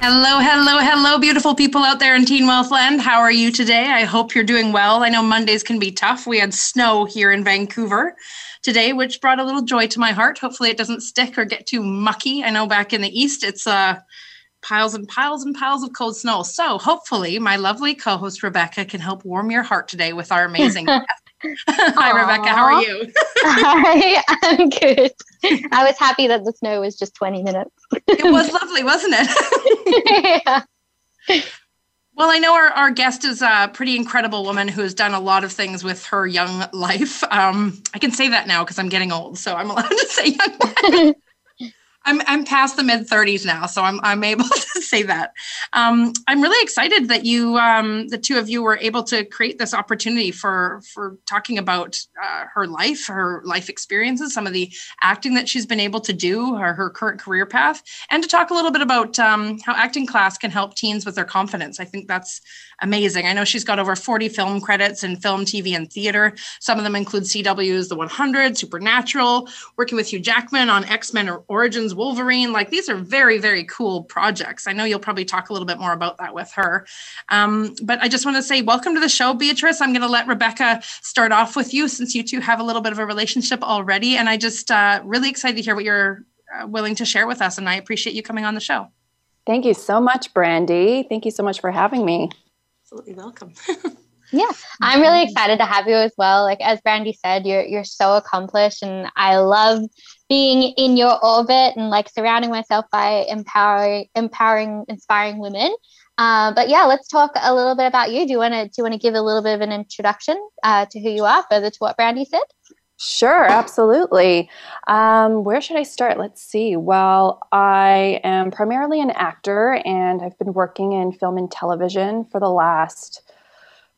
Hello, hello, hello, beautiful people out there in Teen Wealth Land. How are you today? I hope you're doing well. I know Mondays can be tough. We had snow here in Vancouver today, which brought a little joy to my heart. Hopefully, it doesn't stick or get too mucky. I know back in the east, it's uh, piles and piles and piles of cold snow. So, hopefully, my lovely co host Rebecca can help warm your heart today with our amazing Hi, Rebecca. How are you? Hi, I'm good. I was happy that the snow was just 20 minutes. it was lovely, wasn't it? yeah. Well, I know our, our guest is a pretty incredible woman who has done a lot of things with her young life. Um, I can say that now because I'm getting old, so I'm allowed to say young I'm I'm past the mid 30s now, so I'm I'm able to say that. Um, I'm really excited that you, um, the two of you, were able to create this opportunity for for talking about uh, her life, her life experiences, some of the acting that she's been able to do, her, her current career path, and to talk a little bit about um, how acting class can help teens with their confidence. I think that's amazing. I know she's got over 40 film credits in film, TV, and theater. Some of them include CW's The 100, Supernatural, working with Hugh Jackman on X Men Origins Wolverine. Like these are very, very cool projects. I know you'll probably talk a little bit more about that with her. Um, but I just want to say, welcome to the show, Beatrice. I'm going to let Rebecca start off with you since you two have a little bit of a relationship already. And I just uh, really excited to hear what you're uh, willing to share with us. And I appreciate you coming on the show. Thank you so much, Brandy. Thank you so much for having me absolutely welcome. yeah, I'm really excited to have you as well. Like as Brandy said, you're you're so accomplished, and I love being in your orbit and like surrounding myself by empowering, empowering, inspiring women. Uh, but yeah, let's talk a little bit about you. Do you want to do you want to give a little bit of an introduction uh, to who you are, further to what Brandy said? Sure, absolutely. Um, where should I start? Let's see. Well, I am primarily an actor and I've been working in film and television for the last,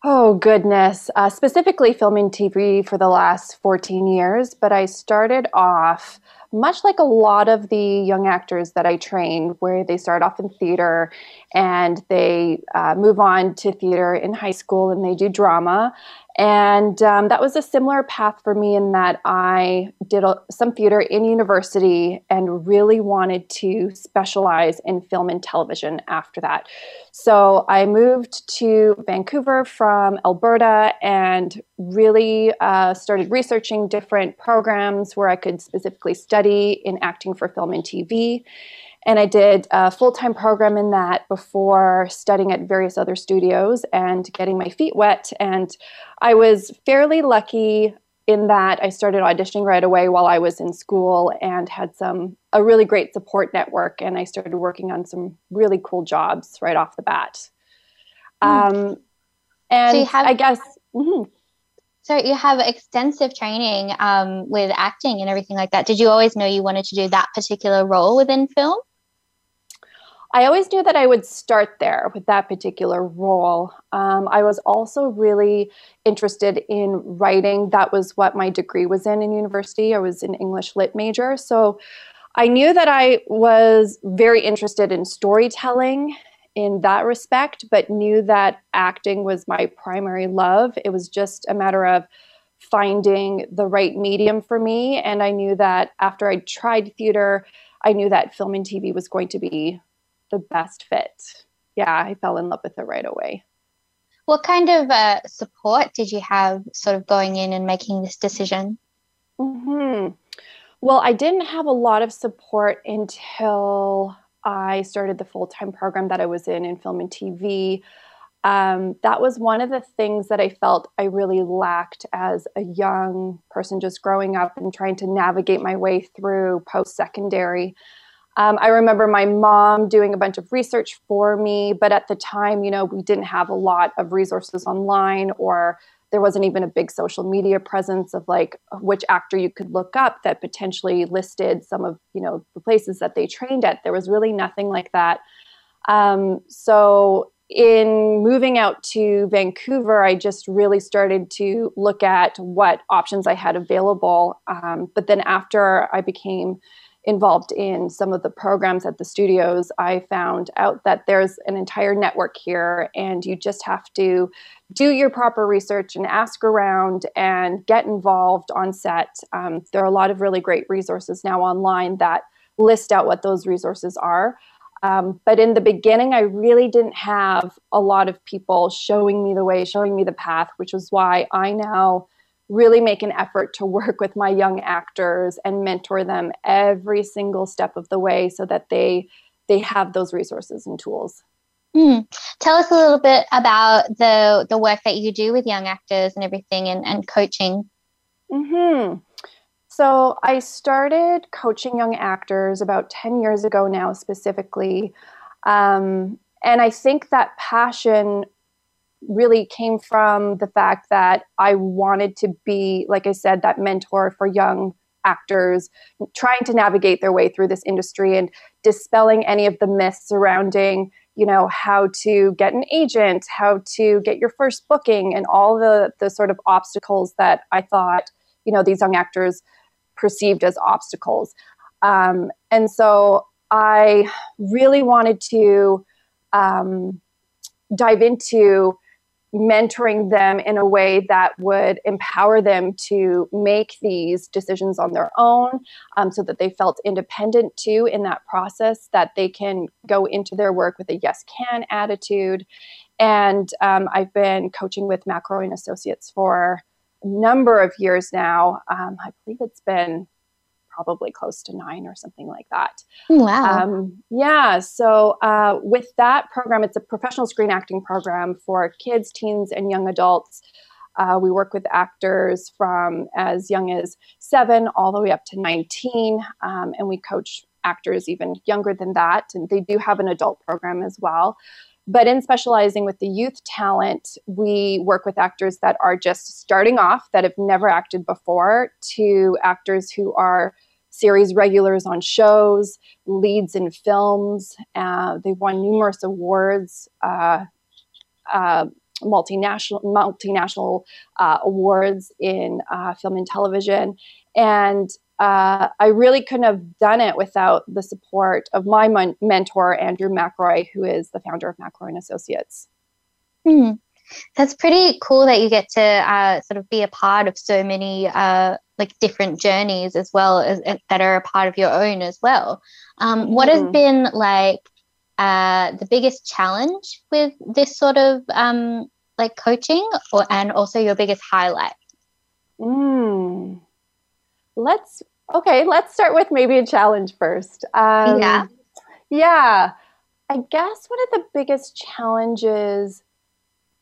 oh goodness, uh, specifically film and TV for the last 14 years. But I started off much like a lot of the young actors that I train, where they start off in theater and they uh, move on to theater in high school and they do drama. And um, that was a similar path for me in that I did a, some theater in university and really wanted to specialize in film and television after that. So I moved to Vancouver from Alberta and really uh, started researching different programs where I could specifically study in acting for film and TV. And I did a full time program in that before studying at various other studios and getting my feet wet. And I was fairly lucky in that I started auditioning right away while I was in school and had some a really great support network. And I started working on some really cool jobs right off the bat. Mm. Um, and so have, I guess. Mm-hmm. So you have extensive training um, with acting and everything like that. Did you always know you wanted to do that particular role within film? I always knew that I would start there with that particular role. Um, I was also really interested in writing. That was what my degree was in in university. I was an English lit major. So I knew that I was very interested in storytelling in that respect, but knew that acting was my primary love. It was just a matter of finding the right medium for me. And I knew that after I tried theater, I knew that film and TV was going to be the best fit. Yeah, I fell in love with it right away. What kind of uh, support did you have sort of going in and making this decision? Mm-hmm. Well, I didn't have a lot of support until I started the full time program that I was in in film and TV. Um, that was one of the things that I felt I really lacked as a young person just growing up and trying to navigate my way through post secondary. Um, I remember my mom doing a bunch of research for me, but at the time, you know, we didn't have a lot of resources online or there wasn't even a big social media presence of like which actor you could look up that potentially listed some of you know the places that they trained at there was really nothing like that um, so in moving out to Vancouver, I just really started to look at what options I had available. Um, but then after I became involved in some of the programs at the studios, I found out that there's an entire network here, and you just have to do your proper research and ask around and get involved on set. Um, there are a lot of really great resources now online that list out what those resources are. Um, but in the beginning, I really didn't have a lot of people showing me the way, showing me the path, which is why I now really make an effort to work with my young actors and mentor them every single step of the way so that they they have those resources and tools. Mm. Tell us a little bit about the the work that you do with young actors and everything and, and coaching. Hmm. So I started coaching young actors about 10 years ago now, specifically. Um, and I think that passion really came from the fact that I wanted to be, like I said, that mentor for young actors trying to navigate their way through this industry and dispelling any of the myths surrounding you know how to get an agent how to get your first booking and all the the sort of obstacles that i thought you know these young actors perceived as obstacles. Um, and so I really wanted to um, dive into mentoring them in a way that would empower them to make these decisions on their own um, so that they felt independent too in that process, that they can go into their work with a yes can attitude. And um, I've been coaching with McElroy and Associates for a number of years now. Um, I believe it's been probably close to nine or something like that. Wow. Um, yeah. So, uh, with that program, it's a professional screen acting program for kids, teens, and young adults. Uh, we work with actors from as young as seven all the way up to 19, um, and we coach actors even younger than that. And they do have an adult program as well. But in specializing with the youth talent, we work with actors that are just starting off, that have never acted before, to actors who are series regulars on shows, leads in films. Uh, they've won numerous awards, uh, uh, multinational multinational uh, awards in uh, film and television, and uh, I really couldn't have done it without the support of my mon- mentor, Andrew McRoy, who is the founder of McElroy and Associates. Hmm. That's pretty cool that you get to uh, sort of be a part of so many uh, like different journeys as well as that are a part of your own as well. Um, mm-hmm. What has mm-hmm. been like uh, the biggest challenge with this sort of um, like coaching, or and also your biggest highlight? Mm let's okay let's start with maybe a challenge first um, yeah yeah i guess one of the biggest challenges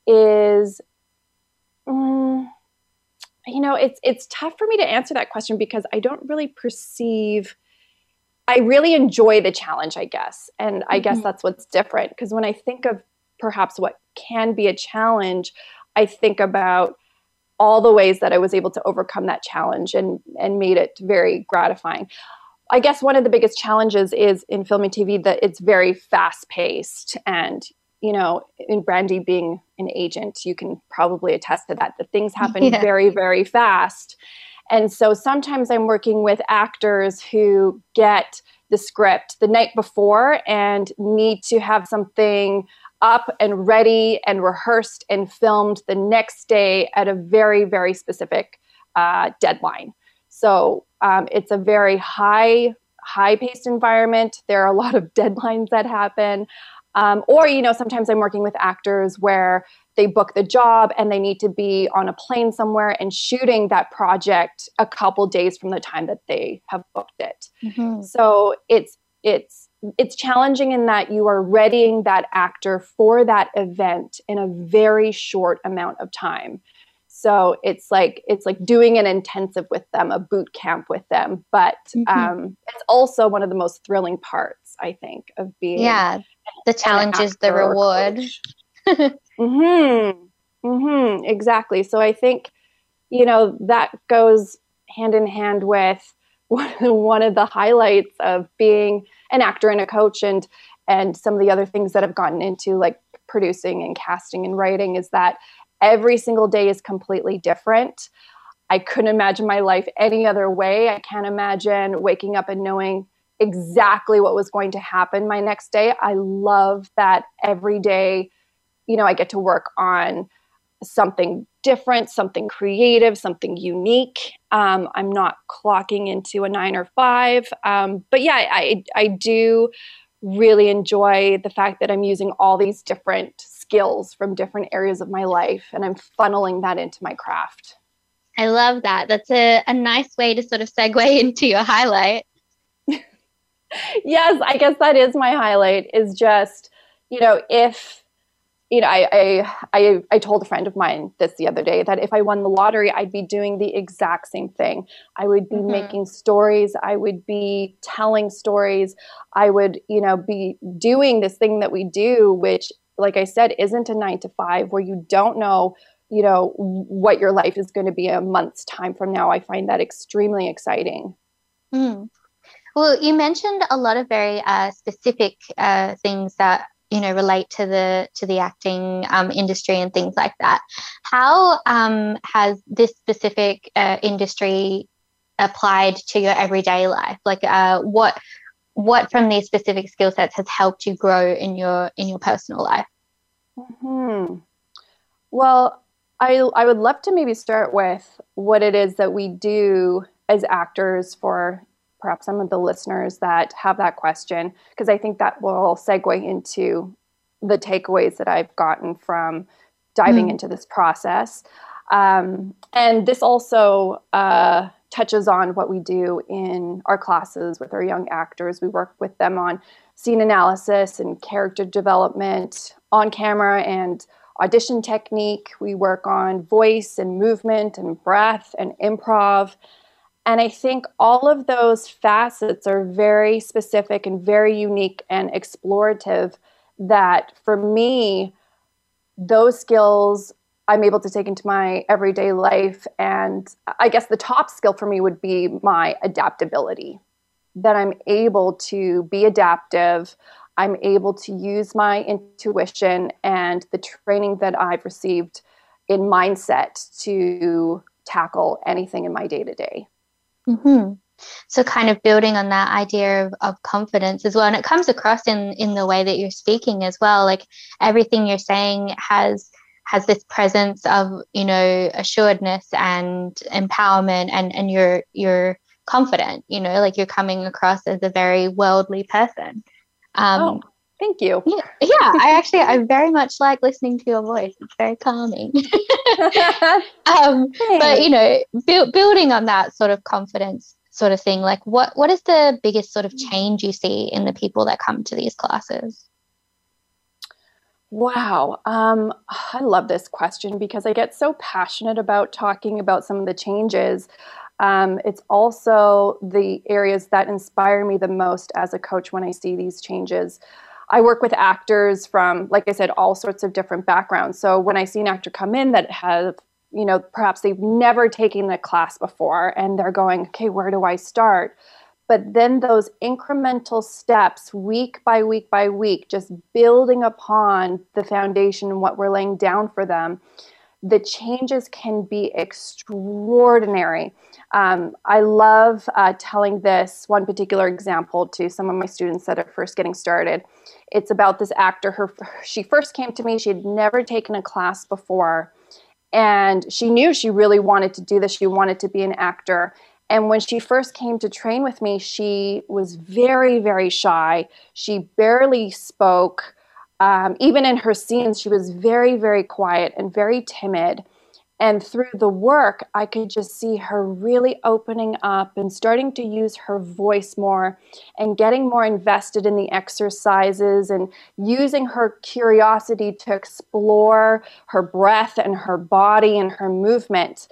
is um, you know it's it's tough for me to answer that question because i don't really perceive i really enjoy the challenge i guess and i mm-hmm. guess that's what's different because when i think of perhaps what can be a challenge i think about all the ways that I was able to overcome that challenge and and made it very gratifying. I guess one of the biggest challenges is in film and TV that it's very fast paced and you know in Brandy being an agent you can probably attest to that that things happen yeah. very very fast and so sometimes I'm working with actors who get the script the night before and need to have something up and ready and rehearsed and filmed the next day at a very, very specific uh, deadline. So um, it's a very high, high paced environment. There are a lot of deadlines that happen. Um, or, you know, sometimes I'm working with actors where they book the job and they need to be on a plane somewhere and shooting that project a couple days from the time that they have booked it. Mm-hmm. So it's it's it's challenging in that you are readying that actor for that event in a very short amount of time so it's like it's like doing an intensive with them a boot camp with them but mm-hmm. um, it's also one of the most thrilling parts i think of being yeah the challenge is the reward. mm-hmm. Mm-hmm. Exactly. So i think you know that goes hand in hand with one of the highlights of being an actor and a coach and and some of the other things that I've gotten into like producing and casting and writing is that every single day is completely different. I couldn't imagine my life any other way. I can't imagine waking up and knowing exactly what was going to happen my next day. I love that every day, you know, I get to work on something different, something creative, something unique. Um, I'm not clocking into a nine or five. Um, but yeah, I, I do really enjoy the fact that I'm using all these different skills from different areas of my life and I'm funneling that into my craft. I love that. That's a, a nice way to sort of segue into your highlight. Yes, I guess that is my highlight is just, you know, if you know, I, I, I I told a friend of mine this the other day that if I won the lottery, I'd be doing the exact same thing. I would be mm-hmm. making stories. I would be telling stories. I would, you know, be doing this thing that we do, which, like I said, isn't a nine to five where you don't know, you know, what your life is going to be a month's time from now. I find that extremely exciting. Mm. Well, you mentioned a lot of very uh, specific uh, things that you know relate to the to the acting um, industry and things like that. How um, has this specific uh, industry applied to your everyday life? Like, uh, what what from these specific skill sets has helped you grow in your in your personal life? Hmm. Well, I I would love to maybe start with what it is that we do as actors for perhaps some of the listeners that have that question, because I think that will segue into the takeaways that I've gotten from diving mm. into this process. Um, and this also uh, touches on what we do in our classes with our young actors. We work with them on scene analysis and character development on camera and audition technique. We work on voice and movement and breath and improv. And I think all of those facets are very specific and very unique and explorative. That for me, those skills I'm able to take into my everyday life. And I guess the top skill for me would be my adaptability that I'm able to be adaptive. I'm able to use my intuition and the training that I've received in mindset to tackle anything in my day to day. Mm-hmm. So, kind of building on that idea of, of confidence as well. And it comes across in, in the way that you're speaking as well. Like everything you're saying has has this presence of you know assuredness and empowerment and and you're you're confident you know like you're coming across as a very worldly person um oh, thank you yeah, yeah i actually i very much like listening to your voice it's very calming um, but you know, bu- building on that sort of confidence sort of thing, like what what is the biggest sort of mm. change you see in the people that come to these classes? Wow. Um, I love this question because I get so passionate about talking about some of the changes. Um, it's also the areas that inspire me the most as a coach when I see these changes. I work with actors from, like I said, all sorts of different backgrounds. So when I see an actor come in that have, you know, perhaps they've never taken a class before and they're going, okay, where do I start? But then those incremental steps, week by week by week, just building upon the foundation and what we're laying down for them, the changes can be extraordinary. Um, I love uh, telling this one particular example to some of my students that are first getting started. It's about this actor. Her she first came to me. She had never taken a class before, and she knew she really wanted to do this. She wanted to be an actor. And when she first came to train with me, she was very, very shy. She barely spoke. Um, even in her scenes, she was very, very quiet and very timid. And through the work, I could just see her really opening up and starting to use her voice more and getting more invested in the exercises and using her curiosity to explore her breath and her body and her movement.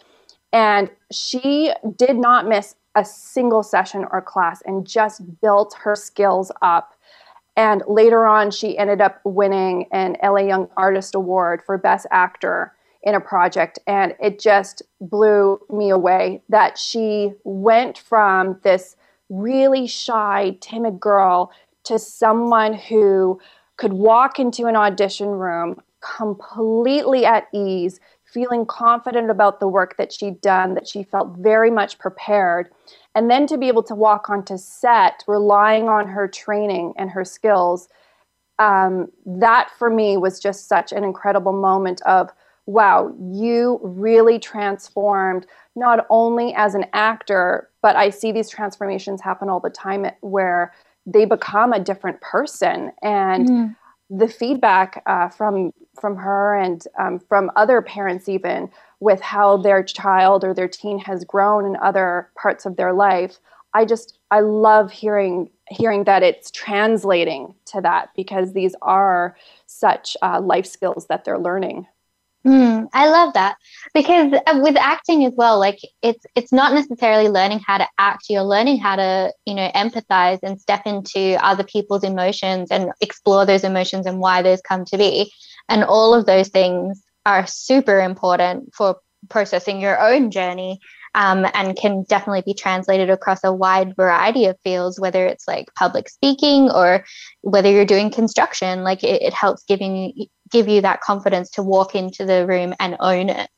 And she did not miss a single session or class and just built her skills up. And later on, she ended up winning an LA Young Artist Award for Best Actor in a project and it just blew me away that she went from this really shy timid girl to someone who could walk into an audition room completely at ease, feeling confident about the work that she'd done, that she felt very much prepared. And then to be able to walk onto set, relying on her training and her skills, um, that for me was just such an incredible moment of, wow, you really transformed not only as an actor, but I see these transformations happen all the time where they become a different person. And mm. the feedback uh, from from her and um, from other parents, even with how their child or their teen has grown in other parts of their life, I just I love hearing hearing that it's translating to that because these are such uh, life skills that they're learning. Mm, I love that because uh, with acting as well, like it's it's not necessarily learning how to act. You're learning how to you know empathize and step into other people's emotions and explore those emotions and why those come to be. And all of those things are super important for processing your own journey um, and can definitely be translated across a wide variety of fields, whether it's like public speaking or whether you're doing construction. Like it, it helps giving give you that confidence to walk into the room and own it,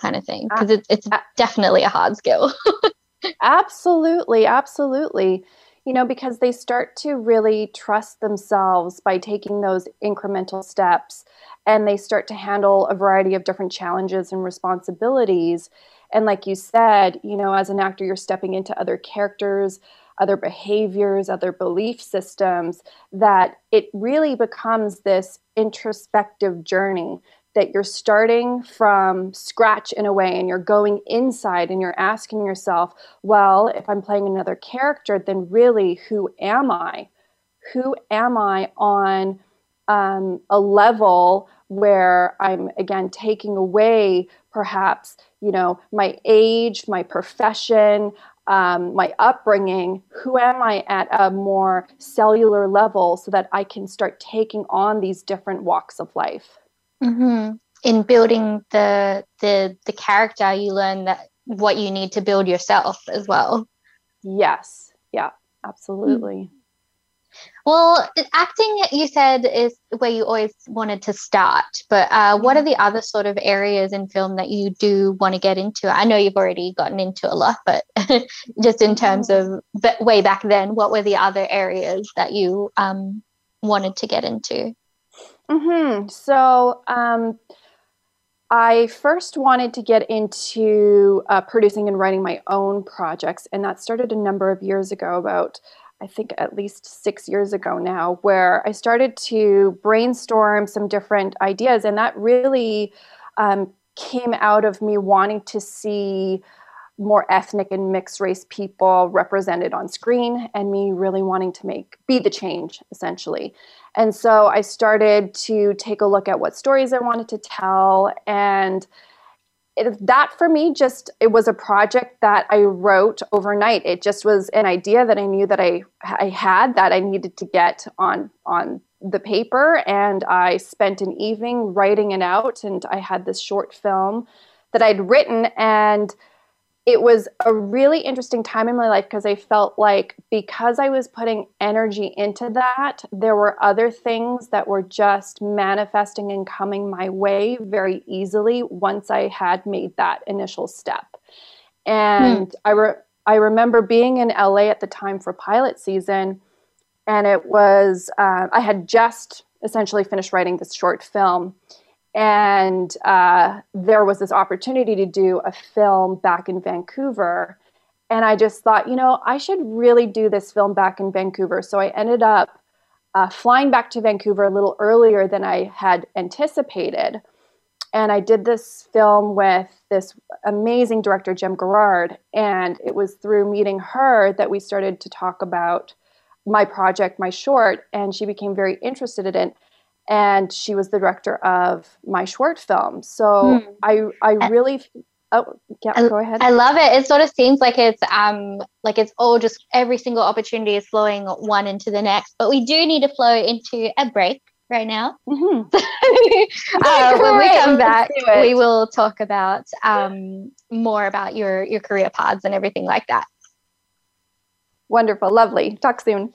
kind of thing. Because it's it's definitely a hard skill. absolutely, absolutely. You know, because they start to really trust themselves by taking those incremental steps and they start to handle a variety of different challenges and responsibilities and like you said, you know, as an actor, you're stepping into other characters, other behaviors, other belief systems, that it really becomes this introspective journey that you're starting from scratch in a way and you're going inside and you're asking yourself, well, if I'm playing another character, then really, who am I? Who am I on um, a level where I'm again taking away perhaps you know my age my profession um, my upbringing who am i at a more cellular level so that i can start taking on these different walks of life mm-hmm. in building the the the character you learn that what you need to build yourself as well yes yeah absolutely mm-hmm. Well, acting, you said, is where you always wanted to start. But uh, what are the other sort of areas in film that you do want to get into? I know you've already gotten into a lot, but just in terms of way back then, what were the other areas that you um, wanted to get into? Mm-hmm. So, um, I first wanted to get into uh, producing and writing my own projects, and that started a number of years ago, about I think at least six years ago now, where I started to brainstorm some different ideas. And that really um, came out of me wanting to see more ethnic and mixed race people represented on screen and me really wanting to make be the change essentially and so i started to take a look at what stories i wanted to tell and it, that for me just it was a project that I wrote overnight. It just was an idea that I knew that I I had that I needed to get on on the paper. And I spent an evening writing it out. And I had this short film that I'd written. And it was a really interesting time in my life because I felt like because I was putting energy into that, there were other things that were just manifesting and coming my way very easily once I had made that initial step. And mm. I re- I remember being in LA at the time for pilot season, and it was uh, I had just essentially finished writing this short film and uh, there was this opportunity to do a film back in Vancouver. And I just thought, you know, I should really do this film back in Vancouver. So I ended up uh, flying back to Vancouver a little earlier than I had anticipated. And I did this film with this amazing director, Jim Gerard. And it was through meeting her that we started to talk about my project, my short, and she became very interested in it and she was the director of my short film. So hmm. I I really oh yeah I, go ahead. I love it. It sort of seems like it's um like it's all just every single opportunity is flowing one into the next, but we do need to flow into a break right now. Mm-hmm. uh, when we come back, we will talk about um, more about your your career paths and everything like that. Wonderful, lovely. Talk soon.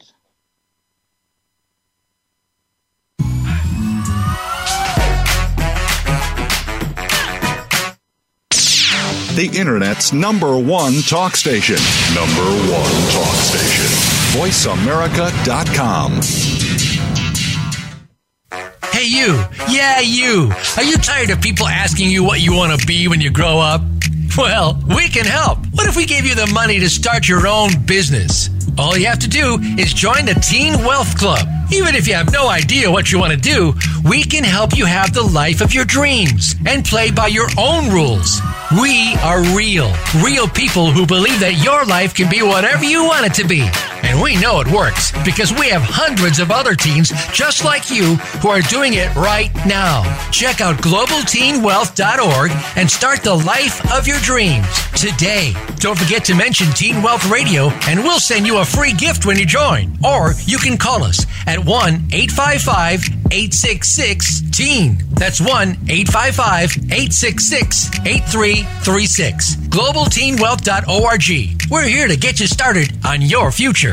The Internet's number one talk station. Number one talk station. VoiceAmerica.com. Hey, you. Yeah, you. Are you tired of people asking you what you want to be when you grow up? Well, we can help. What if we gave you the money to start your own business? All you have to do is join the Teen Wealth Club. Even if you have no idea what you want to do, we can help you have the life of your dreams and play by your own rules. We are real, real people who believe that your life can be whatever you want it to be. And we know it works because we have hundreds of other teens just like you who are doing it right now. Check out globalteenwealth.org and start the life of your dreams today. Don't forget to mention Teen Wealth Radio and we'll send you a free gift when you join. Or you can call us at 1 855 866 TEEN. That's 1 855 866 8336. GlobalTeenWealth.org. We're here to get you started on your future.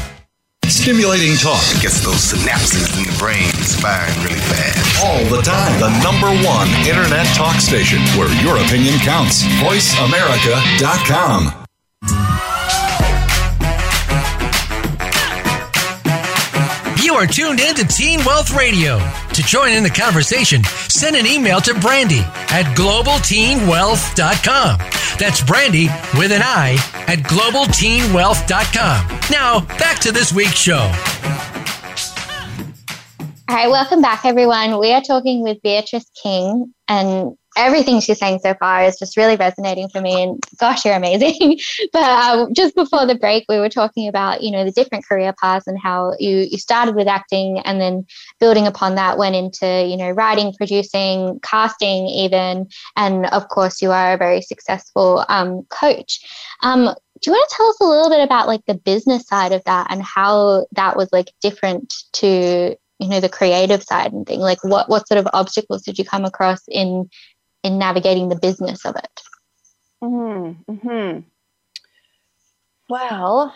Stimulating talk. It gets those synapses in the brain firing really fast. All the time. The number one internet talk station where your opinion counts. VoiceAmerica.com. You are tuned in to Teen Wealth Radio. To join in the conversation, send an email to Brandy at globalteenwealth.com. That's Brandy with an I at globalteenwealth.com. Now, back to this week's show. All right, welcome back, everyone. We are talking with Beatrice King, and everything she's saying so far is just really resonating for me. And gosh, you're amazing. but um, just before the break, we were talking about you know the different career paths and how you you started with acting, and then building upon that went into you know writing, producing, casting, even, and of course you are a very successful um, coach. Um, do you want to tell us a little bit about like the business side of that and how that was like different to you know the creative side and thing like what what sort of obstacles did you come across in in navigating the business of it. Mm-hmm. well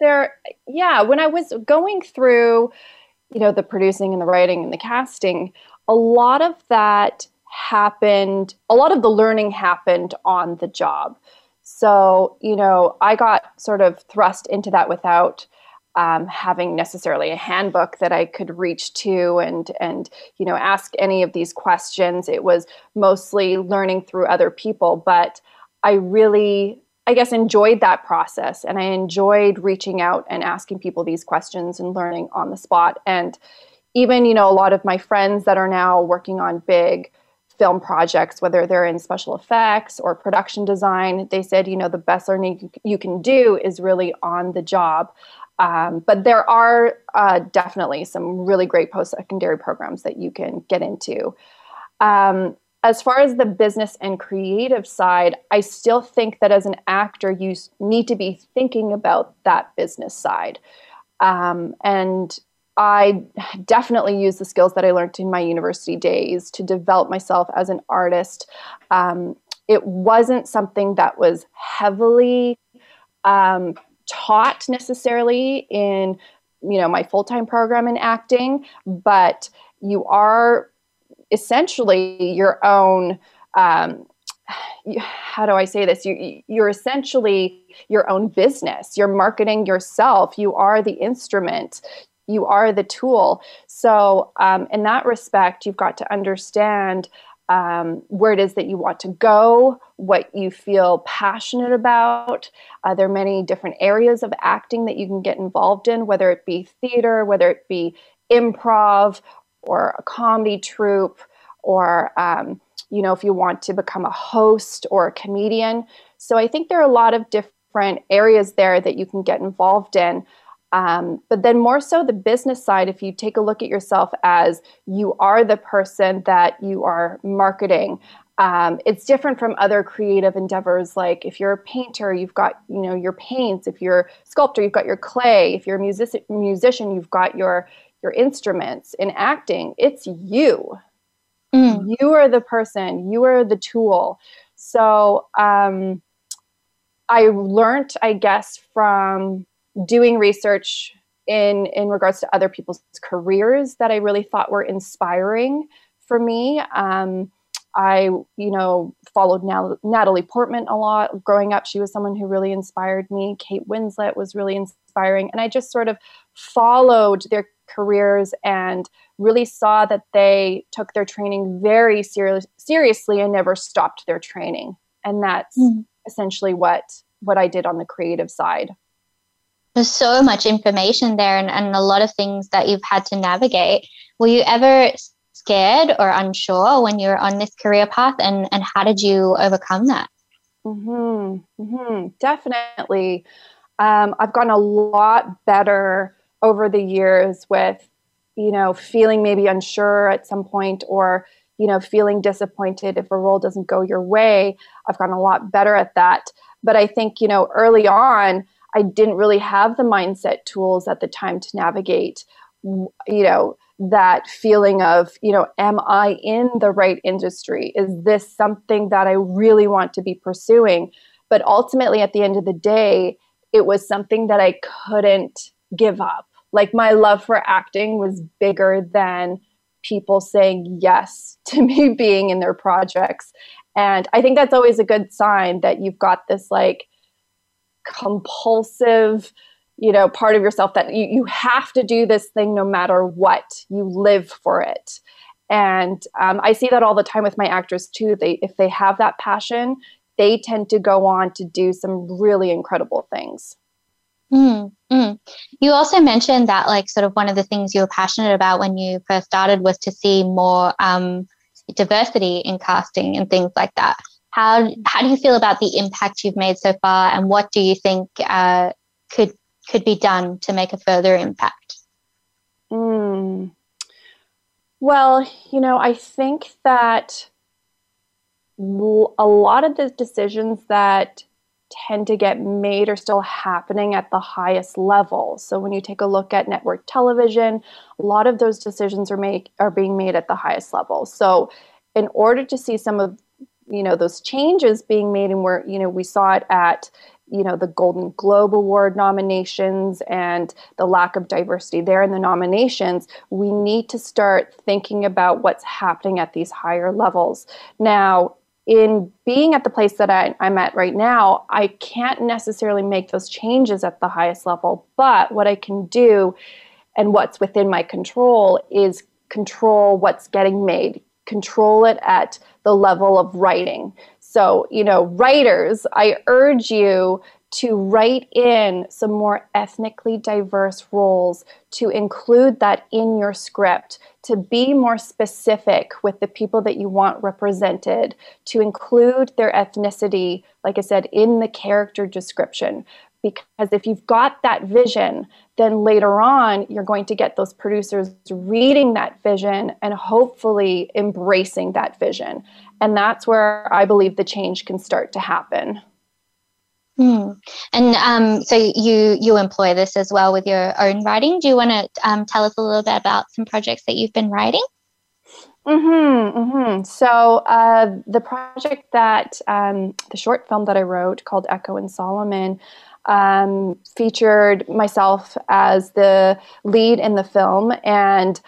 there yeah when i was going through you know the producing and the writing and the casting a lot of that happened a lot of the learning happened on the job so you know i got sort of thrust into that without um, having necessarily a handbook that I could reach to and and you know ask any of these questions. It was mostly learning through other people, but I really I guess enjoyed that process and I enjoyed reaching out and asking people these questions and learning on the spot. And even you know a lot of my friends that are now working on big film projects, whether they're in special effects or production design, they said, you know, the best learning you can do is really on the job. Um, but there are uh, definitely some really great post secondary programs that you can get into. Um, as far as the business and creative side, I still think that as an actor, you need to be thinking about that business side. Um, and I definitely use the skills that I learned in my university days to develop myself as an artist. Um, it wasn't something that was heavily um, taught necessarily in you know my full-time program in acting but you are essentially your own um, how do I say this? You, you're essentially your own business. You're marketing yourself. You are the instrument. You are the tool. So, um, in that respect, you've got to understand um, where it is that you want to go, what you feel passionate about. Uh, there are many different areas of acting that you can get involved in, whether it be theater, whether it be improv or a comedy troupe, or um, you know, if you want to become a host or a comedian. So I think there are a lot of different areas there that you can get involved in. Um, but then, more so, the business side, if you take a look at yourself as you are the person that you are marketing, um, it's different from other creative endeavors. Like if you're a painter you've got you know your paints. If you're a sculptor you've got your clay. If you're a music- musician you've got your your instruments in acting. It's you. Mm. you are the person. You are the tool. So um, i learned i guess from doing research in in regards to other people's careers that i really thought were inspiring for me um, I, you know, followed Natalie Portman a lot growing up. She was someone who really inspired me. Kate Winslet was really inspiring. And I just sort of followed their careers and really saw that they took their training very ser- seriously and never stopped their training. And that's mm. essentially what what I did on the creative side. There's so much information there and, and a lot of things that you've had to navigate. Were you ever scared or unsure when you're on this career path and, and how did you overcome that? Mm-hmm, mm-hmm, definitely. Um, I've gotten a lot better over the years with, you know, feeling maybe unsure at some point or, you know, feeling disappointed if a role doesn't go your way. I've gotten a lot better at that. But I think, you know, early on, I didn't really have the mindset tools at the time to navigate, you know, that feeling of, you know, am I in the right industry? Is this something that I really want to be pursuing? But ultimately, at the end of the day, it was something that I couldn't give up. Like my love for acting was bigger than people saying yes to me being in their projects. And I think that's always a good sign that you've got this like compulsive, you know part of yourself that you, you have to do this thing no matter what you live for it and um, i see that all the time with my actors too they if they have that passion they tend to go on to do some really incredible things mm, mm. You also mentioned that, like, sort of one of the things you were passionate about when you first started was to see more um, diversity in casting and things like that. How how do you feel about the impact you've made so far, and what do you think uh, could could be done to make a further impact? Mm. Well, you know, I think that a lot of the decisions that tend to get made are still happening at the highest level. So when you take a look at network television, a lot of those decisions are make are being made at the highest level. So in order to see some of you know those changes being made and where you know we saw it at you know the golden globe award nominations and the lack of diversity there in the nominations we need to start thinking about what's happening at these higher levels. Now in being at the place that I, am at right now i can't necessarily make those changes at the highest level but what i can do and what's within my control is control what's getting made control it at the level of writing so, you know, writers, I urge you to write in some more ethnically diverse roles, to include that in your script, to be more specific with the people that you want represented, to include their ethnicity, like I said, in the character description. Because if you've got that vision, then later on, you're going to get those producers reading that vision and hopefully embracing that vision. And that's where I believe the change can start to happen. Hmm. And um, so you you employ this as well with your own writing. Do you want to um, tell us a little bit about some projects that you've been writing? Mm-hmm, mm-hmm. So uh, the project that um, the short film that I wrote called Echo and Solomon um, featured myself as the lead in the film, and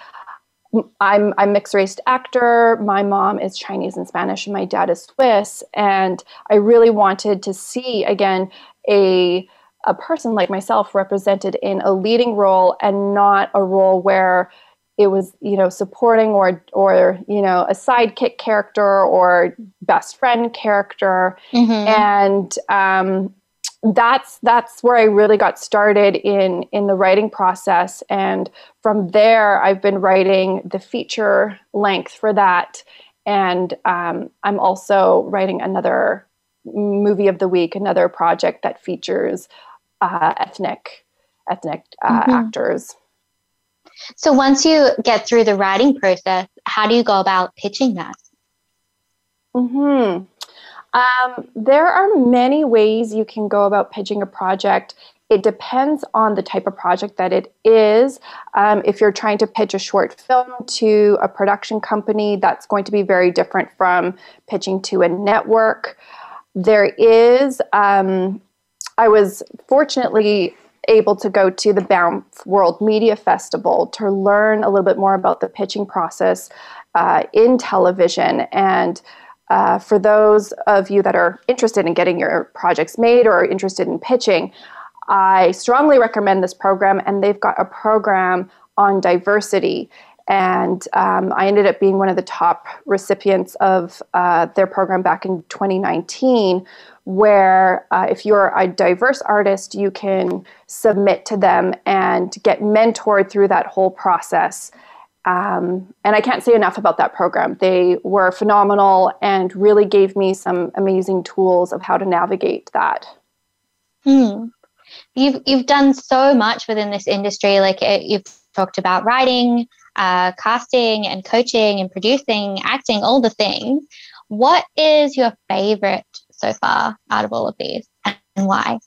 I'm I'm mixed race actor. My mom is Chinese and Spanish, and my dad is Swiss. And I really wanted to see again a a person like myself represented in a leading role and not a role where it was you know supporting or or you know a sidekick character or best friend character mm-hmm. and um, that's that's where I really got started in in the writing process, and from there I've been writing the feature length for that, and um, I'm also writing another movie of the week, another project that features uh, ethnic ethnic uh, mm-hmm. actors. So once you get through the writing process, how do you go about pitching that? Hmm. Um, there are many ways you can go about pitching a project. It depends on the type of project that it is. Um, if you're trying to pitch a short film to a production company, that's going to be very different from pitching to a network. There is, um, I was fortunately able to go to the Banff World Media Festival to learn a little bit more about the pitching process uh, in television. And uh, for those of you that are interested in getting your projects made or interested in pitching, I strongly recommend this program, and they've got a program on diversity. And um, I ended up being one of the top recipients of uh, their program back in 2019, where uh, if you're a diverse artist, you can submit to them and get mentored through that whole process. Um, and I can't say enough about that program. They were phenomenal and really gave me some amazing tools of how to navigate that. Hmm. You've you've done so much within this industry. Like uh, you've talked about writing, uh, casting, and coaching, and producing, acting, all the things. What is your favorite so far out of all of these, and why?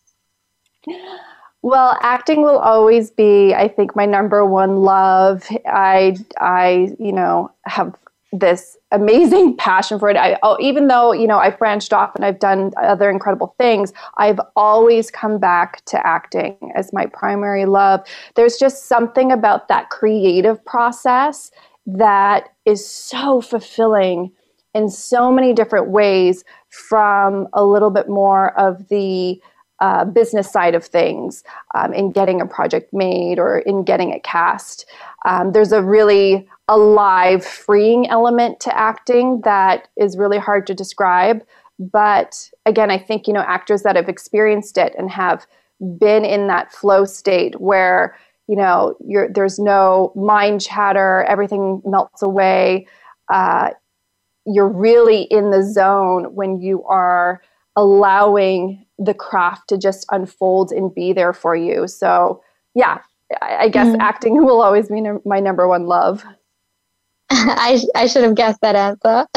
Well, acting will always be, I think, my number one love. I, I, you know, have this amazing passion for it. I, oh, even though you know I've branched off and I've done other incredible things, I've always come back to acting as my primary love. There's just something about that creative process that is so fulfilling in so many different ways. From a little bit more of the uh, business side of things um, in getting a project made or in getting it cast. Um, there's a really alive, freeing element to acting that is really hard to describe. But again, I think you know actors that have experienced it and have been in that flow state where you know there's no mind chatter, everything melts away. Uh, you're really in the zone when you are allowing the craft to just unfold and be there for you. So, yeah, I, guess mm. acting will always be my number one love. I, I should have guessed that answer.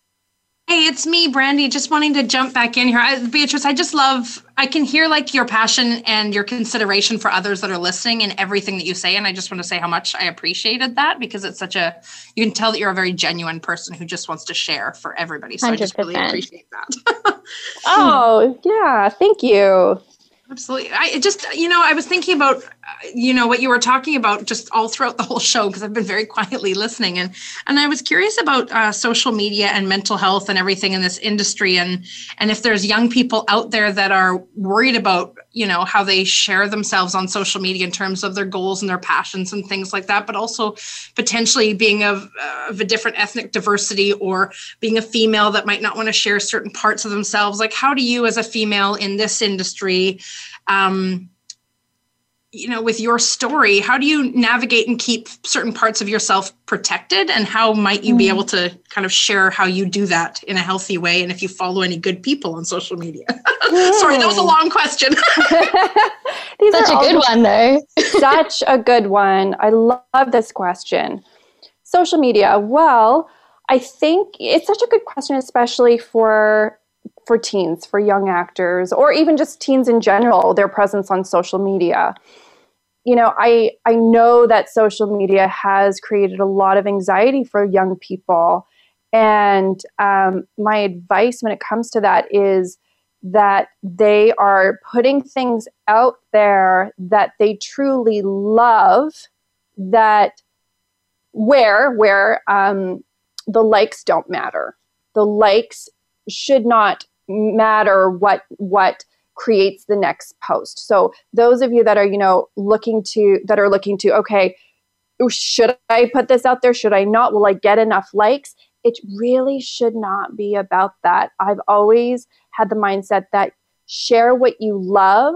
Hey, it's me, Brandi. Just wanting to jump back in here. I, Beatrice, I just love, I can hear like your passion and your consideration for others that are listening and everything that you say. And I just want to say how much I appreciated that because it's such a, you can tell that you're a very genuine person who just wants to share for everybody. So 100%. I just really appreciate that. oh, yeah. Thank you. Absolutely. I just, you know, I was thinking about, you know, what you were talking about just all throughout the whole show because I've been very quietly listening, and and I was curious about uh, social media and mental health and everything in this industry, and and if there's young people out there that are worried about, you know, how they share themselves on social media in terms of their goals and their passions and things like that, but also potentially being of, uh, of a different ethnic diversity or being a female that might not want to share certain parts of themselves. Like, how do you, as a female in this industry? um, you know with your story how do you navigate and keep certain parts of yourself protected? And how might you mm. be able to kind of share how you do that in a healthy way and if you follow any good people on social media? Mm. sorry that was a long question. Such a good one though. such a good one. I love this question. Social media. Well i think it's such a good question especially for for teens, for young actors, or even just teens in general, their presence on social media. You know, I, I know that social media has created a lot of anxiety for young people. And um, my advice when it comes to that is that they are putting things out there that they truly love, that where where um, the likes don't matter. The likes should not matter what what creates the next post. So those of you that are, you know, looking to that are looking to okay, should I put this out there? Should I not? Will I get enough likes? It really should not be about that. I've always had the mindset that share what you love.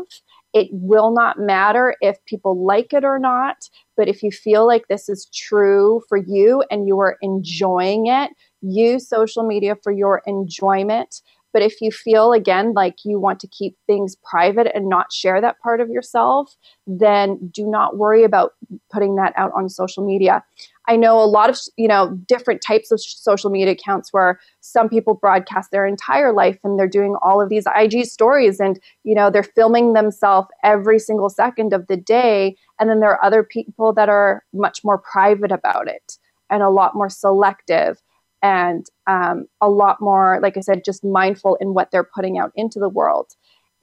It will not matter if people like it or not, but if you feel like this is true for you and you are enjoying it, use social media for your enjoyment but if you feel again like you want to keep things private and not share that part of yourself, then do not worry about putting that out on social media. I know a lot of, you know, different types of social media accounts where some people broadcast their entire life and they're doing all of these IG stories and, you know, they're filming themselves every single second of the day. And then there are other people that are much more private about it and a lot more selective and um, a lot more, like I said, just mindful in what they're putting out into the world.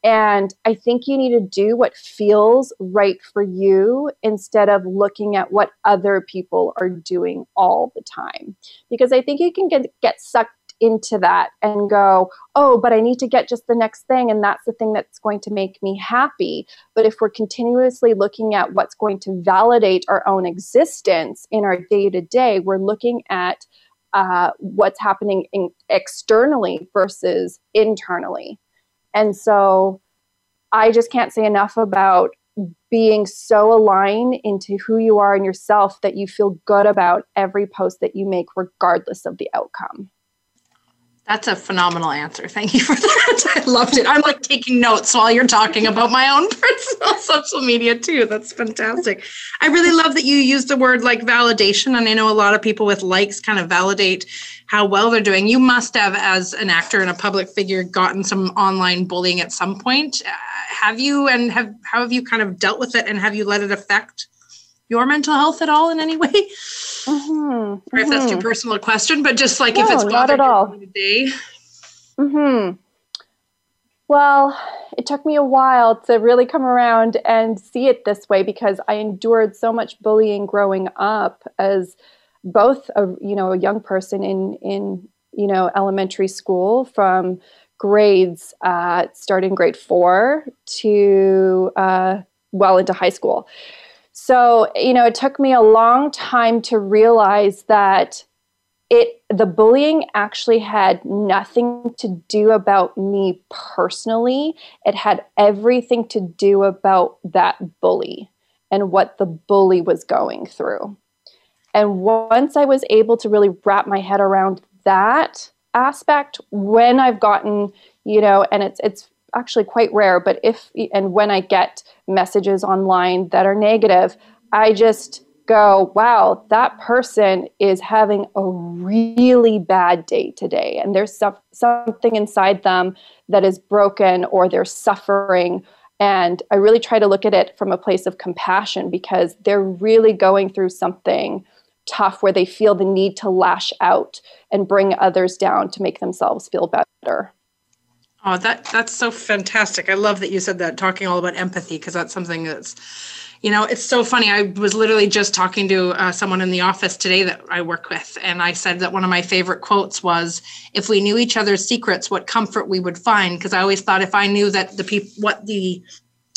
And I think you need to do what feels right for you instead of looking at what other people are doing all the time. Because I think you can get, get sucked into that and go, oh, but I need to get just the next thing. And that's the thing that's going to make me happy. But if we're continuously looking at what's going to validate our own existence in our day to day, we're looking at uh, what's happening in, externally versus internally. And so I just can't say enough about being so aligned into who you are and yourself that you feel good about every post that you make, regardless of the outcome. That's a phenomenal answer. Thank you for that. I loved it. I'm like taking notes while you're talking about my own personal social media too. That's fantastic. I really love that you use the word like validation. And I know a lot of people with likes kind of validate how well they're doing. You must have, as an actor and a public figure, gotten some online bullying at some point. Uh, have you, and have how have you kind of dealt with it, and have you let it affect your mental health at all in any way? Mm-hmm. Or if that's too mm-hmm. personal a question, but just like no, if it's not at all. Day. Hmm. Well, it took me a while to really come around and see it this way because I endured so much bullying growing up as both a you know a young person in in you know elementary school from grades uh, starting grade four to uh, well into high school so, you know, it took me a long time to realize that it the bullying actually had nothing to do about me personally. It had everything to do about that bully and what the bully was going through. And once I was able to really wrap my head around that aspect, when I've gotten, you know, and it's it's actually quite rare, but if and when I get messages online that are negative, I just go, wow, that person is having a really bad day today. And there's something inside them that is broken or they're suffering. And I really try to look at it from a place of compassion because they're really going through something tough where they feel the need to lash out and bring others down to make themselves feel better. Oh, that that's so fantastic. I love that you said that talking all about empathy because that's something that's you know, it's so funny. I was literally just talking to uh, someone in the office today that I work with, and I said that one of my favorite quotes was, "If we knew each other's secrets, what comfort we would find." Because I always thought if I knew that the people, what the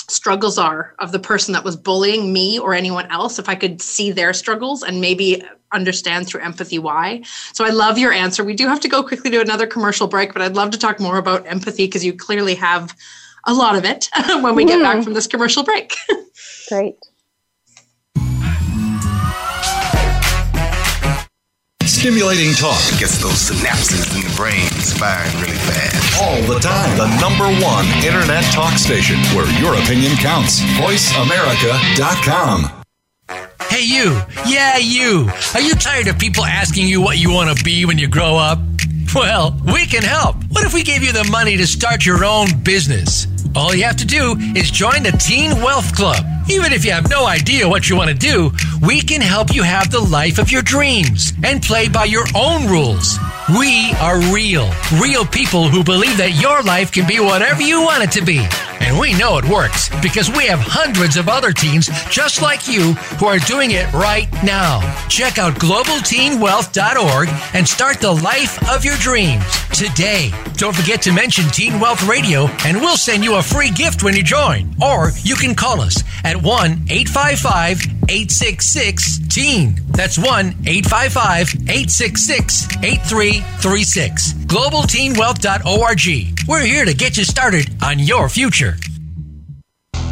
struggles are of the person that was bullying me or anyone else, if I could see their struggles and maybe understand through empathy why. So I love your answer. We do have to go quickly to another commercial break, but I'd love to talk more about empathy because you clearly have a lot of it when we get back mm-hmm. from this commercial break. Great. Stimulating talk gets those synapses in the brain firing really fast. All the time. The number one internet talk station where your opinion counts. VoiceAmerica.com. Hey, you. Yeah, you. Are you tired of people asking you what you want to be when you grow up? Well, we can help. What if we gave you the money to start your own business? All you have to do is join the Teen Wealth Club. Even if you have no idea what you want to do, we can help you have the life of your dreams and play by your own rules. We are real, real people who believe that your life can be whatever you want it to be. And we know it works because we have hundreds of other teens just like you who are doing it right now. Check out globalteenwealth.org and start the life of your dreams today. Don't forget to mention Teen Wealth Radio and we'll send you a free gift when you join. Or you can call us at 1 855 866 TEEN. That's 1 855 866 8336. GlobalTeenWealth.org. We're here to get you started on your future.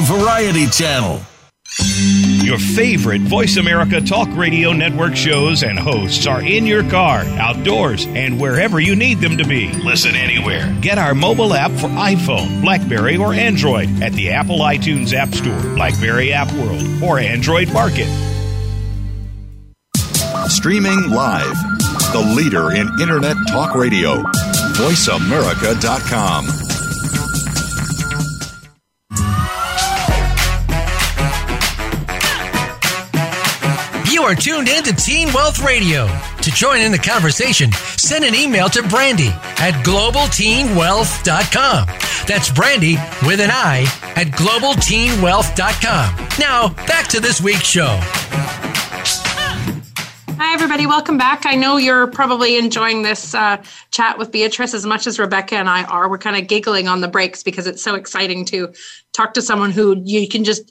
Variety Channel. Your favorite Voice America Talk Radio Network shows and hosts are in your car, outdoors, and wherever you need them to be. Listen anywhere. Get our mobile app for iPhone, Blackberry, or Android at the Apple iTunes App Store, Blackberry App World, or Android Market. Streaming live. The leader in Internet Talk Radio. VoiceAmerica.com. You are tuned in to Teen Wealth Radio. To join in the conversation, send an email to Brandi at globalteenwealth.com. That's Brandi with an I at globalteenwealth.com. Now, back to this week's show. Hi, everybody. Welcome back. I know you're probably enjoying this uh, chat with Beatrice as much as Rebecca and I are. We're kind of giggling on the breaks because it's so exciting to talk to someone who you can just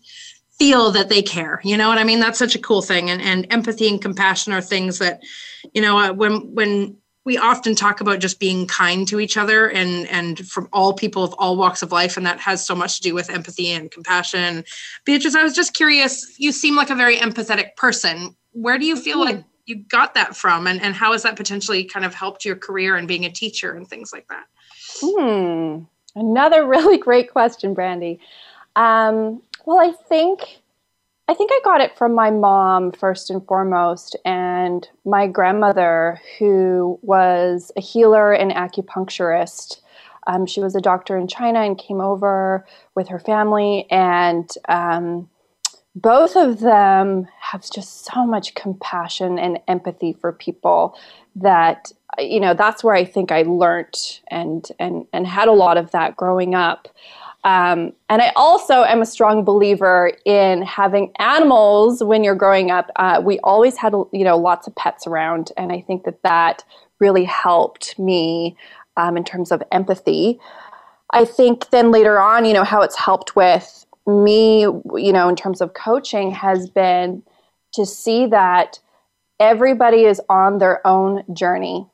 feel that they care. You know what I mean? That's such a cool thing. And, and empathy and compassion are things that, you know, uh, when when we often talk about just being kind to each other and and from all people of all walks of life and that has so much to do with empathy and compassion beatrice i was just curious you seem like a very empathetic person where do you feel mm-hmm. like you got that from and, and how has that potentially kind of helped your career and being a teacher and things like that hmm another really great question brandi um, well, I think I think I got it from my mom first and foremost, and my grandmother, who was a healer and acupuncturist. Um, she was a doctor in China and came over with her family, and um, both of them have just so much compassion and empathy for people that you know that's where I think I learned and and and had a lot of that growing up. Um, and I also am a strong believer in having animals when you're growing up. Uh, we always had, you know, lots of pets around, and I think that that really helped me um, in terms of empathy. I think then later on, you know, how it's helped with me, you know, in terms of coaching has been to see that everybody is on their own journey.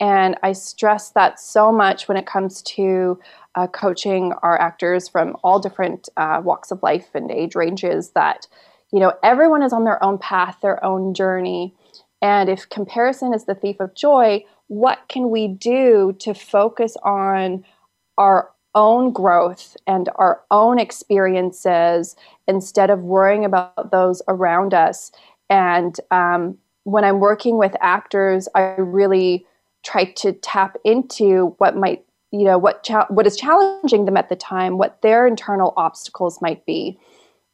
And I stress that so much when it comes to uh, coaching our actors from all different uh, walks of life and age ranges that you know everyone is on their own path their own journey. And if comparison is the thief of joy what can we do to focus on our own growth and our own experiences instead of worrying about those around us? And um, when i'm working with actors i really try to tap into what might you know what cha- what is challenging them at the time what their internal obstacles might be.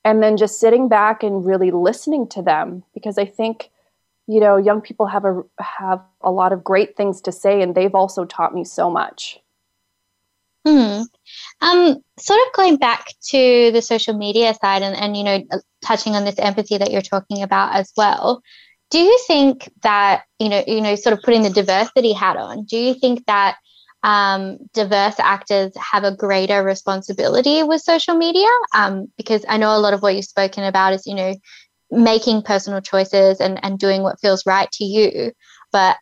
And then just sitting back and really listening to them because i think you know young people have a have a lot of great things to say and they've also taught me so much. Hmm. Um sort of going back to the social media side and, and you know touching on this empathy that you're talking about as well do you think that you know you know sort of putting the diversity hat on do you think that um, diverse actors have a greater responsibility with social media um, because I know a lot of what you've spoken about is, you know, making personal choices and, and doing what feels right to you. But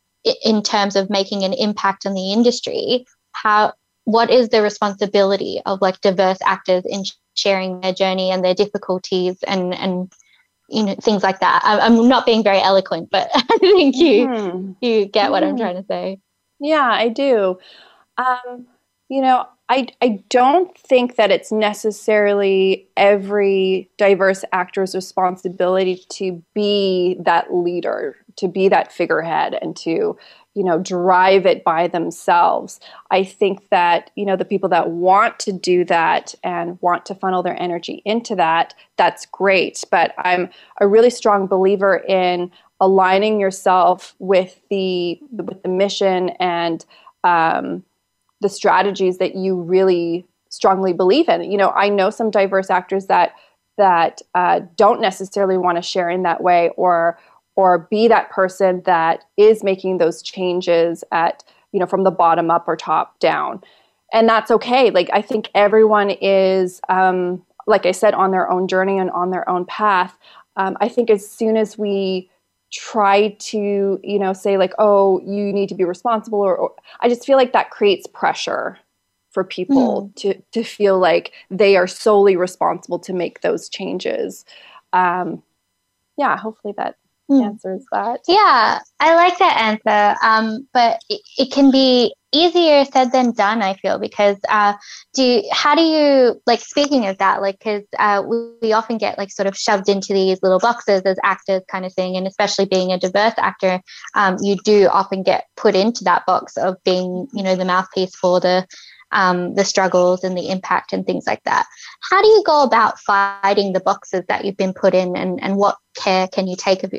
in terms of making an impact on the industry, how what is the responsibility of like diverse actors in sharing their journey and their difficulties and and you know things like that i'm not being very eloquent but i think you mm. you get what mm. i'm mm-hmm. trying to say yeah i do um, you know, I, I don't think that it's necessarily every diverse actor's responsibility to be that leader, to be that figurehead, and to, you know, drive it by themselves. I think that, you know, the people that want to do that and want to funnel their energy into that, that's great. But I'm a really strong believer in aligning yourself with the with the mission and um, the strategies that you really strongly believe in. You know, I know some diverse actors that that uh, don't necessarily want to share in that way or or be that person that is making those changes at you know from the bottom up or top down. And that's okay. Like i think everyone is um, like i said on their own journey and on their own path. Um, i think as soon as we try to you know say like oh you need to be responsible or, or i just feel like that creates pressure for people mm. to to feel like they are solely responsible to make those changes um, yeah hopefully that mm. answers that. Yeah, I like that answer. Um, but it, it, can be easier said than done. I feel because uh, do how do you like speaking of that? Like, because uh, we, we often get like sort of shoved into these little boxes as actors, kind of thing, and especially being a diverse actor, um, you do often get put into that box of being, you know, the mouthpiece for the um, the struggles and the impact and things like that. How do you go about fighting the boxes that you've been put in, and, and what care can you take of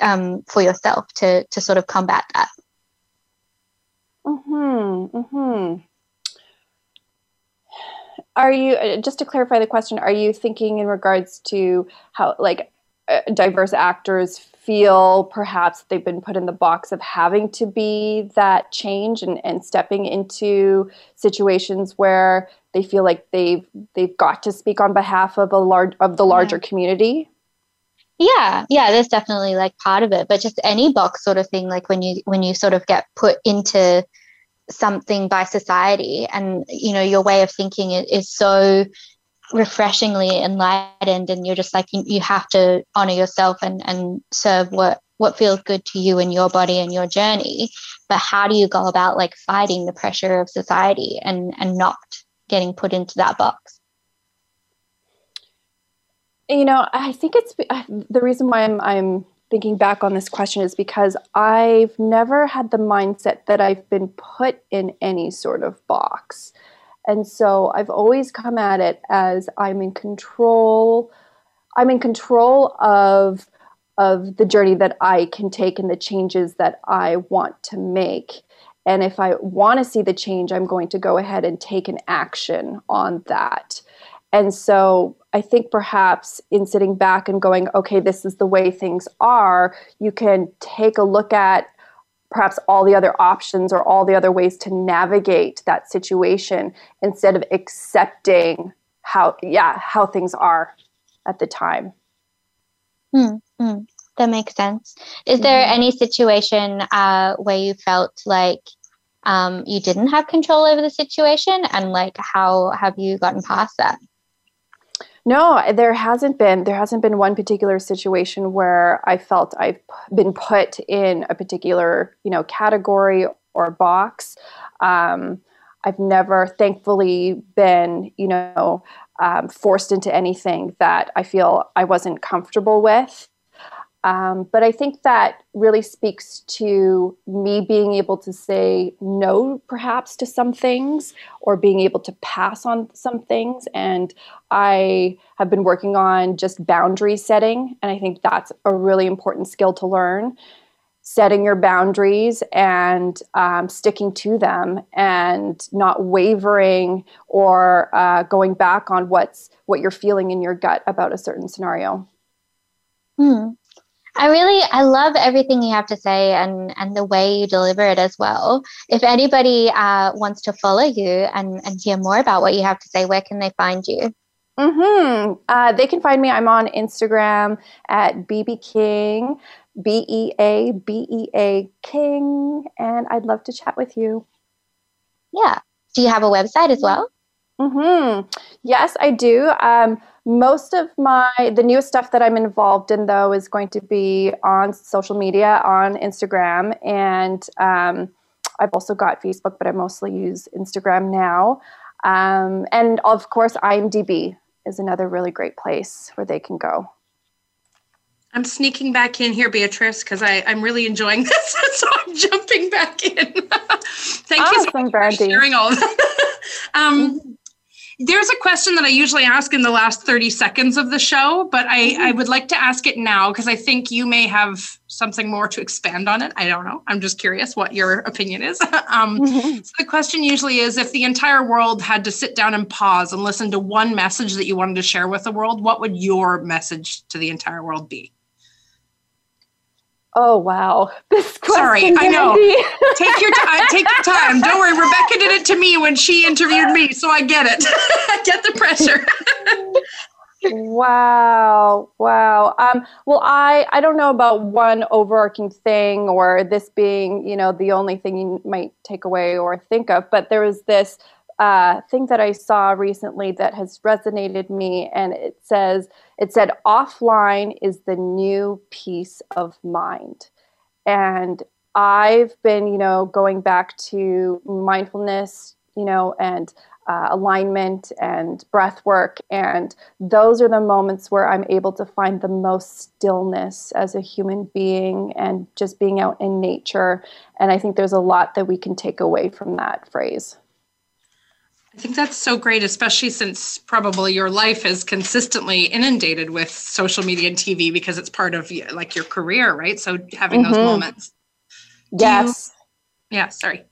um, for yourself to to sort of combat that. Hmm. Hmm. Are you uh, just to clarify the question? Are you thinking in regards to how like uh, diverse actors feel perhaps they've been put in the box of having to be that change and, and stepping into situations where they feel like they've they've got to speak on behalf of a large of the larger yeah. community yeah yeah there's definitely like part of it but just any box sort of thing like when you when you sort of get put into something by society and you know your way of thinking is so refreshingly enlightened and you're just like you, you have to honor yourself and and serve what what feels good to you and your body and your journey. But how do you go about like fighting the pressure of society and and not getting put into that box you know, I think it's the reason why I'm, I'm thinking back on this question is because I've never had the mindset that I've been put in any sort of box. And so I've always come at it as I'm in control. I'm in control of of the journey that I can take and the changes that I want to make. And if I want to see the change, I'm going to go ahead and take an action on that. And so I think perhaps in sitting back and going, okay, this is the way things are, you can take a look at perhaps all the other options or all the other ways to navigate that situation instead of accepting how yeah how things are at the time hmm, hmm. that makes sense is mm-hmm. there any situation uh, where you felt like um, you didn't have control over the situation and like how have you gotten past that no, there hasn't been. There hasn't been one particular situation where I felt I've been put in a particular, you know, category or box. Um, I've never, thankfully, been, you know, um, forced into anything that I feel I wasn't comfortable with. Um, but I think that really speaks to me being able to say no, perhaps, to some things or being able to pass on some things. And I have been working on just boundary setting. And I think that's a really important skill to learn setting your boundaries and um, sticking to them and not wavering or uh, going back on what's what you're feeling in your gut about a certain scenario. Hmm. I really I love everything you have to say and and the way you deliver it as well. If anybody uh, wants to follow you and and hear more about what you have to say, where can they find you? Hmm. Uh, they can find me. I'm on Instagram at BB King, B E A B E A King, and I'd love to chat with you. Yeah. Do you have a website as well? Hmm. Yes, I do. Um, most of my the newest stuff that i'm involved in though is going to be on social media on instagram and um, i've also got facebook but i mostly use instagram now. Um, and of course imdb is another really great place where they can go. I'm sneaking back in here beatrice because i'm really enjoying this so i'm jumping back in. Thank awesome, you so much for sharing all of that. Um, mm-hmm there's a question that I usually ask in the last 30 seconds of the show, but I, mm-hmm. I would like to ask it now because I think you may have something more to expand on it. I don't know. I'm just curious what your opinion is. um, mm-hmm. So the question usually is if the entire world had to sit down and pause and listen to one message that you wanted to share with the world, what would your message to the entire world be? Oh wow! This Sorry, I know. take your time. Take your time. Don't worry. Rebecca did it to me when she interviewed me, so I get it. I get the pressure. wow! Wow. Um, well, I I don't know about one overarching thing or this being you know the only thing you might take away or think of, but there was this uh, thing that I saw recently that has resonated me, and it says it said offline is the new peace of mind, and I've been you know going back to mindfulness, you know, and uh, alignment and breath work, and those are the moments where I'm able to find the most stillness as a human being, and just being out in nature. And I think there's a lot that we can take away from that phrase. I think that's so great, especially since probably your life is consistently inundated with social media and TV because it's part of like your career, right? So having mm-hmm. those moments. Yes. You, yeah. Sorry.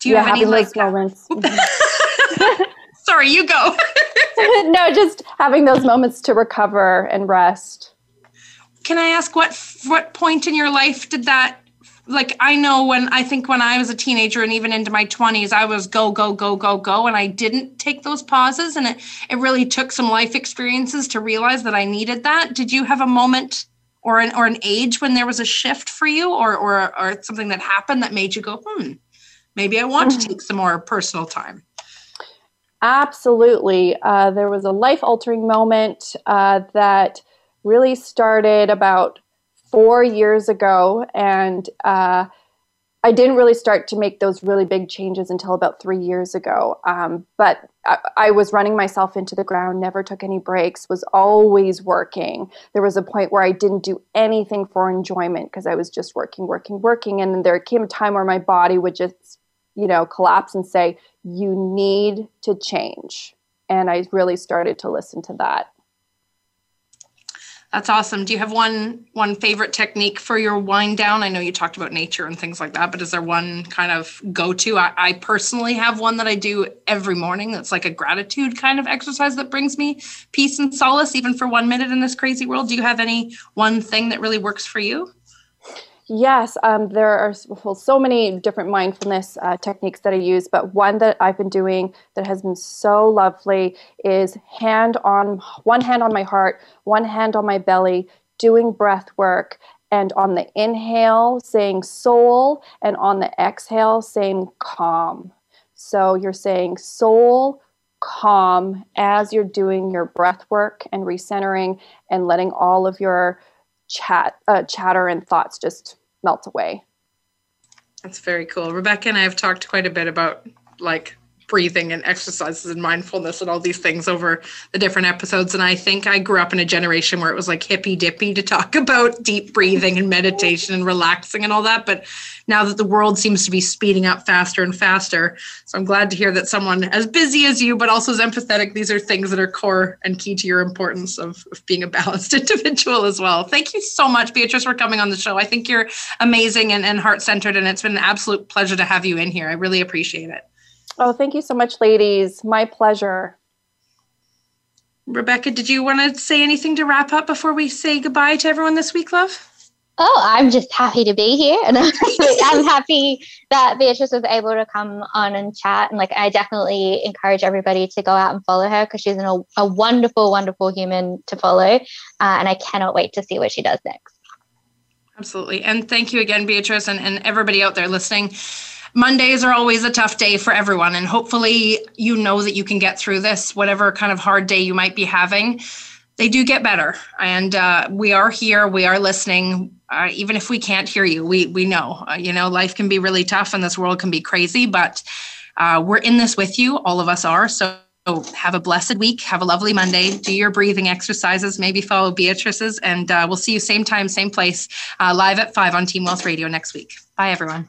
Do you yeah, have any like moments? Mm-hmm. sorry, you go. no, just having those moments to recover and rest. Can I ask what what point in your life did that like I know when I think when I was a teenager and even into my 20s, I was go, go, go, go, go. And I didn't take those pauses. And it, it really took some life experiences to realize that I needed that. Did you have a moment or an or an age when there was a shift for you or or or something that happened that made you go, hmm, maybe I want to mm-hmm. take some more personal time? Absolutely. Uh, there was a life altering moment uh, that really started about four years ago, and uh, I didn't really start to make those really big changes until about three years ago. Um, but I, I, was running myself into the ground, never took any breaks, was always working. There was a point where I didn't do anything for enjoyment because I was just working, working, working. And then there came a time where my body would just, you know, collapse and say, You need to change. And I really started to listen to that. That's awesome. Do you have one one favorite technique for your wind down? I know you talked about nature and things like that, but is there one kind of go to? I, I, personally have one that I do every morning. That's like a gratitude kind of exercise that brings me peace and solace, even for one minute in this crazy world. Do you have any one thing that really works for you? Yes, um, there are well, so many different mindfulness uh, techniques that I use, but one that I've been doing that has been so lovely is hand on one hand on my heart, one hand on my belly, doing breath work, and on the inhale saying soul, and on the exhale saying calm. So you're saying soul, calm as you're doing your breath work and recentering and letting all of your chat uh, chatter and thoughts just melt away. That's very cool. Rebecca and i have talked quite a bit about like breathing and exercises and mindfulness and all these things over the different episodes. And I think I grew up in a generation where it was like hippy dippy to talk about deep breathing and meditation and relaxing and all that. But now that the world seems to be speeding up faster and faster, so I'm glad to hear that someone as busy as you, but also as empathetic, these are things that are core and key to your importance of, of being a balanced individual as well. Thank you so much, Beatrice, for coming on the show. I think you're amazing and, and heart centered, and it's been an absolute pleasure to have you in here. I really appreciate it. Oh, thank you so much, ladies. My pleasure. Rebecca, did you want to say anything to wrap up before we say goodbye to everyone this week, love? Oh, I'm just happy to be here. And I'm happy that Beatrice was able to come on and chat. And like, I definitely encourage everybody to go out and follow her because she's an, a, a wonderful, wonderful human to follow. Uh, and I cannot wait to see what she does next. Absolutely. And thank you again, Beatrice, and, and everybody out there listening. Mondays are always a tough day for everyone. And hopefully, you know that you can get through this, whatever kind of hard day you might be having. They do get better. And uh, we are here, we are listening. Uh, even if we can't hear you, we, we know. Uh, you know, life can be really tough and this world can be crazy, but uh, we're in this with you. All of us are. So have a blessed week. Have a lovely Monday. Do your breathing exercises. Maybe follow Beatrice's. And uh, we'll see you same time, same place, uh, live at 5 on Teen Wealth Radio next week. Bye, everyone.